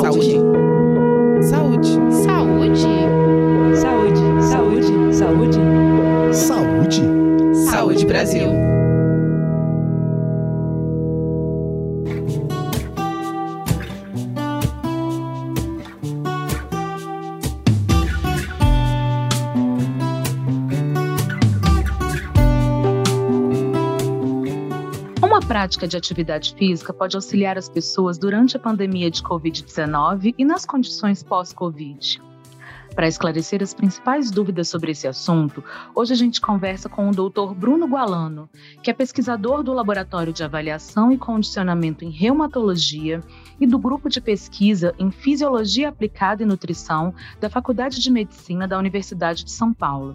Saúde. Saúde. Saúde. Saúde. Saúde. Saúde. Saúde. Saúde Brasil. Prática de atividade física pode auxiliar as pessoas durante a pandemia de Covid-19 e nas condições pós-Covid. Para esclarecer as principais dúvidas sobre esse assunto, hoje a gente conversa com o Dr. Bruno Gualano, que é pesquisador do Laboratório de Avaliação e Condicionamento em Reumatologia e do Grupo de Pesquisa em Fisiologia Aplicada e Nutrição da Faculdade de Medicina da Universidade de São Paulo.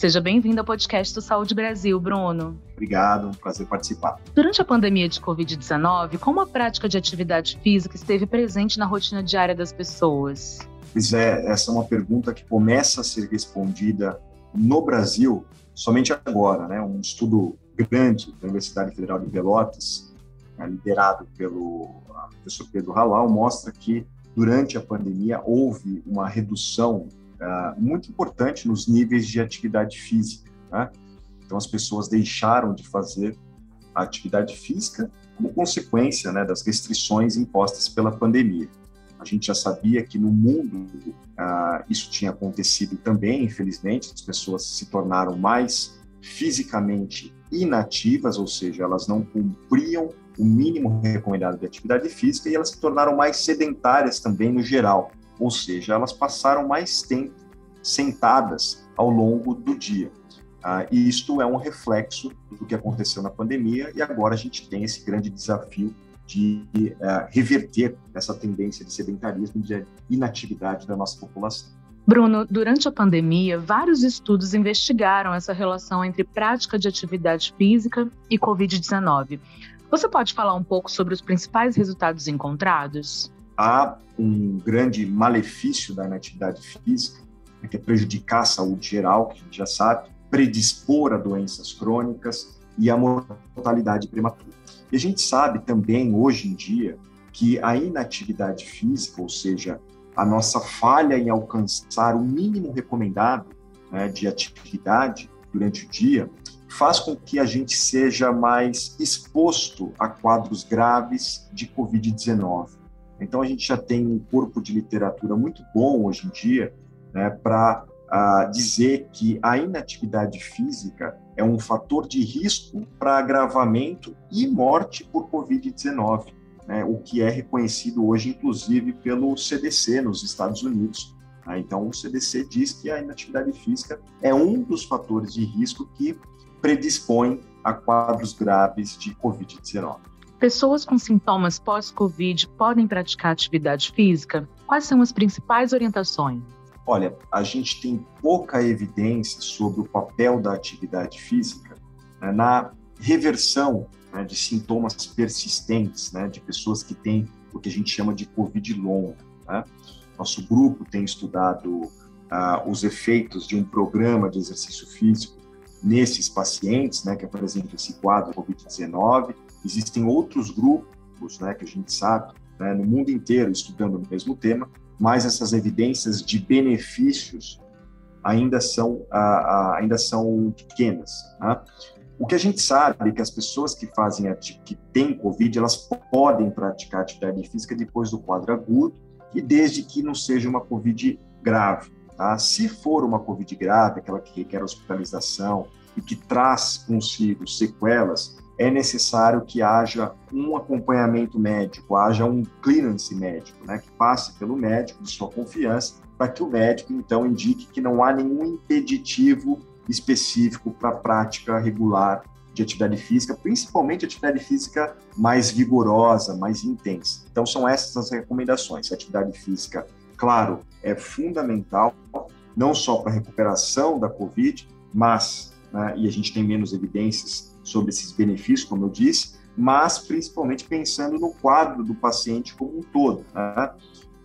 Seja bem-vindo ao podcast do Saúde Brasil, Bruno. Obrigado, um prazer participar. Durante a pandemia de Covid-19, como a prática de atividade física esteve presente na rotina diária das pessoas? Pois é, essa é uma pergunta que começa a ser respondida no Brasil somente agora, né? Um estudo grande da Universidade Federal de Pelotas, né, liderado pelo professor Pedro Halal, mostra que durante a pandemia houve uma redução uh, muito importante nos níveis de atividade física. Né? Então, as pessoas deixaram de fazer a atividade física como consequência né, das restrições impostas pela pandemia. A gente já sabia que no mundo uh, isso tinha acontecido também, infelizmente, as pessoas se tornaram mais fisicamente inativas, ou seja, elas não cumpriam o mínimo recomendado de atividade física e elas se tornaram mais sedentárias também no geral ou seja, elas passaram mais tempo sentadas ao longo do dia. Ah, e isto é um reflexo do que aconteceu na pandemia, e agora a gente tem esse grande desafio de uh, reverter essa tendência de sedentarismo, de inatividade da nossa população. Bruno, durante a pandemia, vários estudos investigaram essa relação entre prática de atividade física e Covid-19. Você pode falar um pouco sobre os principais resultados encontrados? Há um grande malefício da inatividade física, né, que é prejudicar a saúde geral, que a gente já sabe, predispor a doenças crônicas e a mortalidade prematura. E a gente sabe também, hoje em dia, que a inatividade física, ou seja, a nossa falha em alcançar o mínimo recomendado né, de atividade durante o dia, faz com que a gente seja mais exposto a quadros graves de Covid-19. Então, a gente já tem um corpo de literatura muito bom hoje em dia né, para uh, dizer que a inatividade física é um fator de risco para agravamento e morte por Covid-19, né, o que é reconhecido hoje, inclusive, pelo CDC nos Estados Unidos. Né? Então, o CDC diz que a inatividade física é um dos fatores de risco que predispõe a quadros graves de Covid-19. Pessoas com sintomas pós-Covid podem praticar atividade física? Quais são as principais orientações? Olha, a gente tem pouca evidência sobre o papel da atividade física né, na reversão né, de sintomas persistentes, né, de pessoas que têm o que a gente chama de Covid longa. Né? Nosso grupo tem estudado uh, os efeitos de um programa de exercício físico nesses pacientes né, que apresentam esse quadro Covid-19 Existem outros grupos, né, que a gente sabe, né, no mundo inteiro estudando o mesmo tema, mas essas evidências de benefícios ainda são, ainda são pequenas. Né? O que a gente sabe é que as pessoas que fazem que têm COVID, elas podem praticar atividade física depois do quadro agudo e desde que não seja uma COVID grave. Tá? Se for uma COVID grave, aquela que requer hospitalização e que traz consigo sequelas, é necessário que haja um acompanhamento médico, haja um clearance médico, né, que passe pelo médico de sua confiança, para que o médico então indique que não há nenhum impeditivo específico para a prática regular de atividade física, principalmente atividade física mais vigorosa, mais intensa. Então são essas as recomendações. A atividade física, claro, é fundamental não só para a recuperação da COVID, mas né, e a gente tem menos evidências sobre esses benefícios, como eu disse, mas principalmente pensando no quadro do paciente como um todo. Né?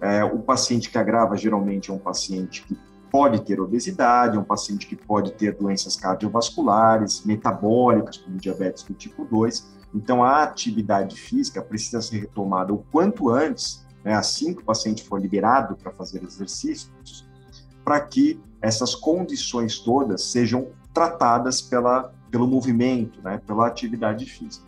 É, o paciente que agrava geralmente é um paciente que pode ter obesidade, é um paciente que pode ter doenças cardiovasculares, metabólicas, como diabetes do tipo 2. Então, a atividade física precisa ser retomada o quanto antes né, assim que o paciente for liberado para fazer exercícios, para que essas condições todas sejam tratadas pela, pelo movimento, né, pela atividade física.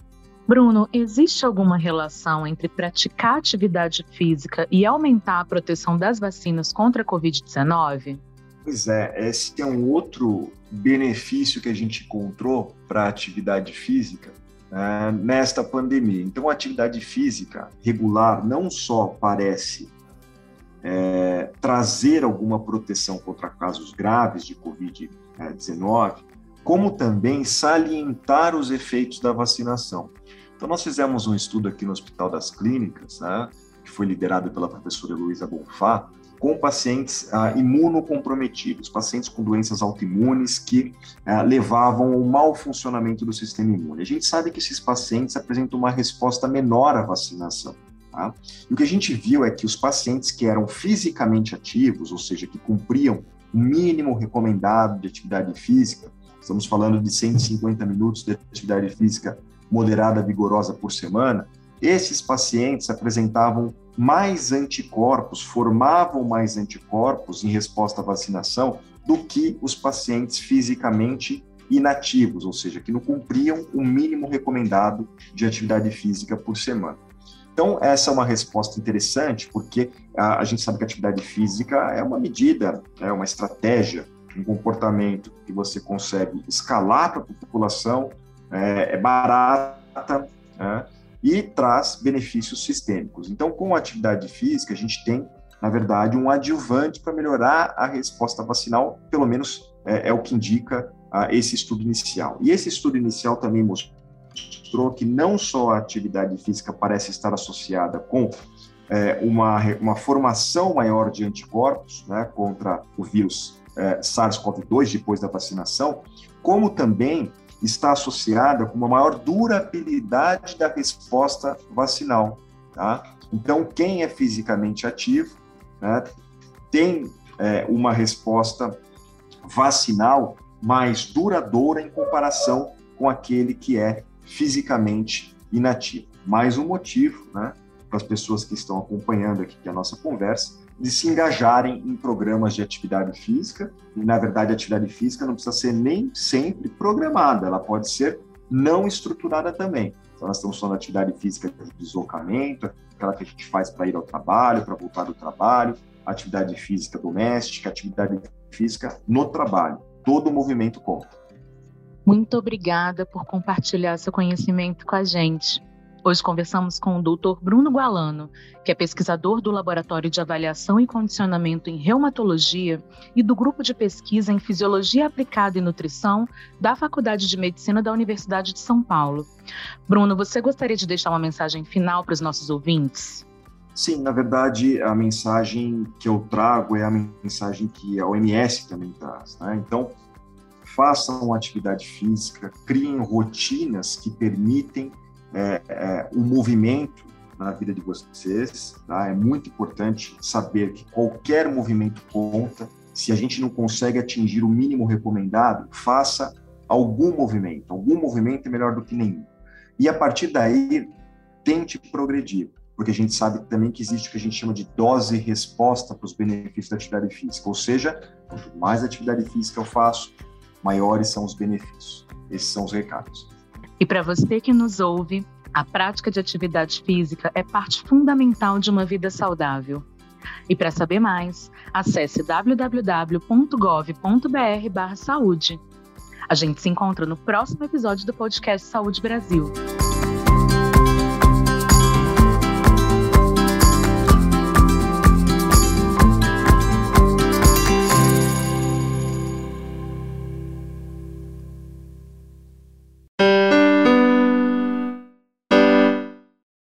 Bruno, existe alguma relação entre praticar atividade física e aumentar a proteção das vacinas contra a Covid-19? Pois é, esse é um outro benefício que a gente encontrou para a atividade física né, nesta pandemia. Então, a atividade física regular não só parece é, trazer alguma proteção contra casos graves de Covid-19, como também salientar os efeitos da vacinação. Então, nós fizemos um estudo aqui no Hospital das Clínicas, né, que foi liderado pela professora Luísa Bonfá, com pacientes ah, imunocomprometidos, pacientes com doenças autoimunes que ah, levavam ao mau funcionamento do sistema imune. A gente sabe que esses pacientes apresentam uma resposta menor à vacinação. Tá? E o que a gente viu é que os pacientes que eram fisicamente ativos, ou seja, que cumpriam o mínimo recomendado de atividade física, estamos falando de 150 minutos de atividade física moderada vigorosa por semana, esses pacientes apresentavam mais anticorpos, formavam mais anticorpos em resposta à vacinação do que os pacientes fisicamente inativos, ou seja, que não cumpriam o mínimo recomendado de atividade física por semana. Então, essa é uma resposta interessante, porque a, a gente sabe que a atividade física é uma medida, é uma estratégia, um comportamento que você consegue escalar para a população, é, é barata, é, e traz benefícios sistêmicos. Então, com a atividade física, a gente tem, na verdade, um adjuvante para melhorar a resposta vacinal, pelo menos é, é o que indica ah, esse estudo inicial. E esse estudo inicial também mostrou que não só a atividade física parece estar associada com é, uma, uma formação maior de anticorpos né, contra o vírus é, SARS-CoV-2 depois da vacinação, como também está associada com uma maior durabilidade da resposta vacinal. Tá? Então, quem é fisicamente ativo né, tem é, uma resposta vacinal mais duradoura em comparação com aquele que é fisicamente inativo. Mais um motivo né, para as pessoas que estão acompanhando aqui a nossa conversa de se engajarem em programas de atividade física. E, na verdade, a atividade física não precisa ser nem sempre programada, ela pode ser não estruturada também. Então, nós estamos falando de atividade física de deslocamento, aquela que a gente faz para ir ao trabalho, para voltar do trabalho, atividade física doméstica, atividade física no trabalho. Todo movimento conta. Muito obrigada por compartilhar seu conhecimento com a gente. Hoje conversamos com o Dr. Bruno Gualano, que é pesquisador do Laboratório de Avaliação e Condicionamento em Reumatologia e do Grupo de Pesquisa em Fisiologia Aplicada e Nutrição da Faculdade de Medicina da Universidade de São Paulo. Bruno, você gostaria de deixar uma mensagem final para os nossos ouvintes? Sim, na verdade, a mensagem que eu trago é a mensagem que a OMS também traz. Né? Então, façam atividade física, criem rotinas que permitem é, é, o movimento na vida de vocês. Tá? É muito importante saber que qualquer movimento conta. Se a gente não consegue atingir o mínimo recomendado, faça algum movimento. Algum movimento é melhor do que nenhum. E a partir daí, tente progredir, porque a gente sabe também que existe o que a gente chama de dose-resposta para os benefícios da atividade física. Ou seja, quanto mais atividade física eu faço, maiores são os benefícios. Esses são os recados. E para você que nos ouve, a prática de atividade física é parte fundamental de uma vida saudável. E para saber mais, acesse www.gov.br/saúde. A gente se encontra no próximo episódio do podcast Saúde Brasil.